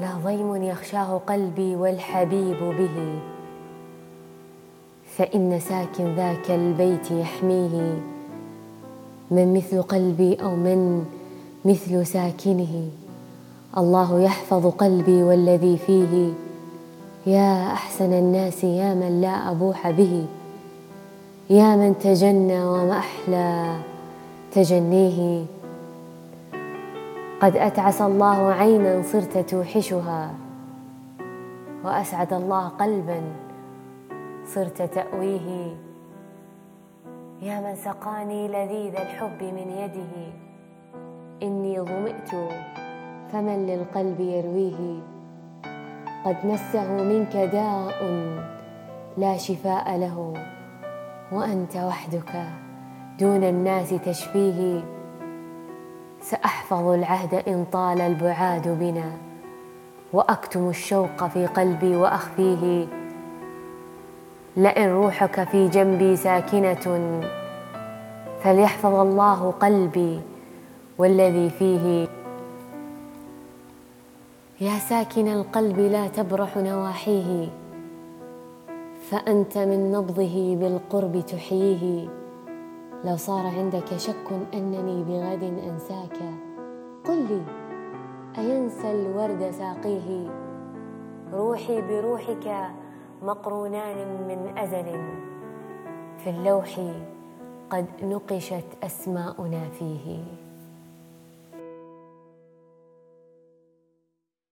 لا ضيم يخشاه قلبي والحبيب به. فإن ساكن ذاك البيت يحميه. من مثل قلبي أو من مثل ساكنه. الله يحفظ قلبي والذي فيه. يا أحسن الناس يا من لا أبوح به. يا من تجنى وما أحلى تجنيه. قد أتعس الله عينا صرت توحشها وأسعد الله قلبا صرت تأويه. يا من سقاني لذيذ الحب من يده إني ظمئت فمن للقلب يرويه. قد مسه منك داء لا شفاء له وأنت وحدك دون الناس تشفيه. سأحفظ العهد إن طال البعاد بنا وأكتم الشوق في قلبي وأخفيه. لئن روحك في جنبي ساكنة فليحفظ الله قلبي والذي فيه. يا ساكن القلب لا تبرح نواحيه فأنت من نبضه بالقرب تحييه. لو صار عندك شك أنني بغد أنساك قل لي أينسى الورد ساقيه؟ روحي بروحك مقرونان من أزل. في اللوح قد نقشت أسماؤنا فيه.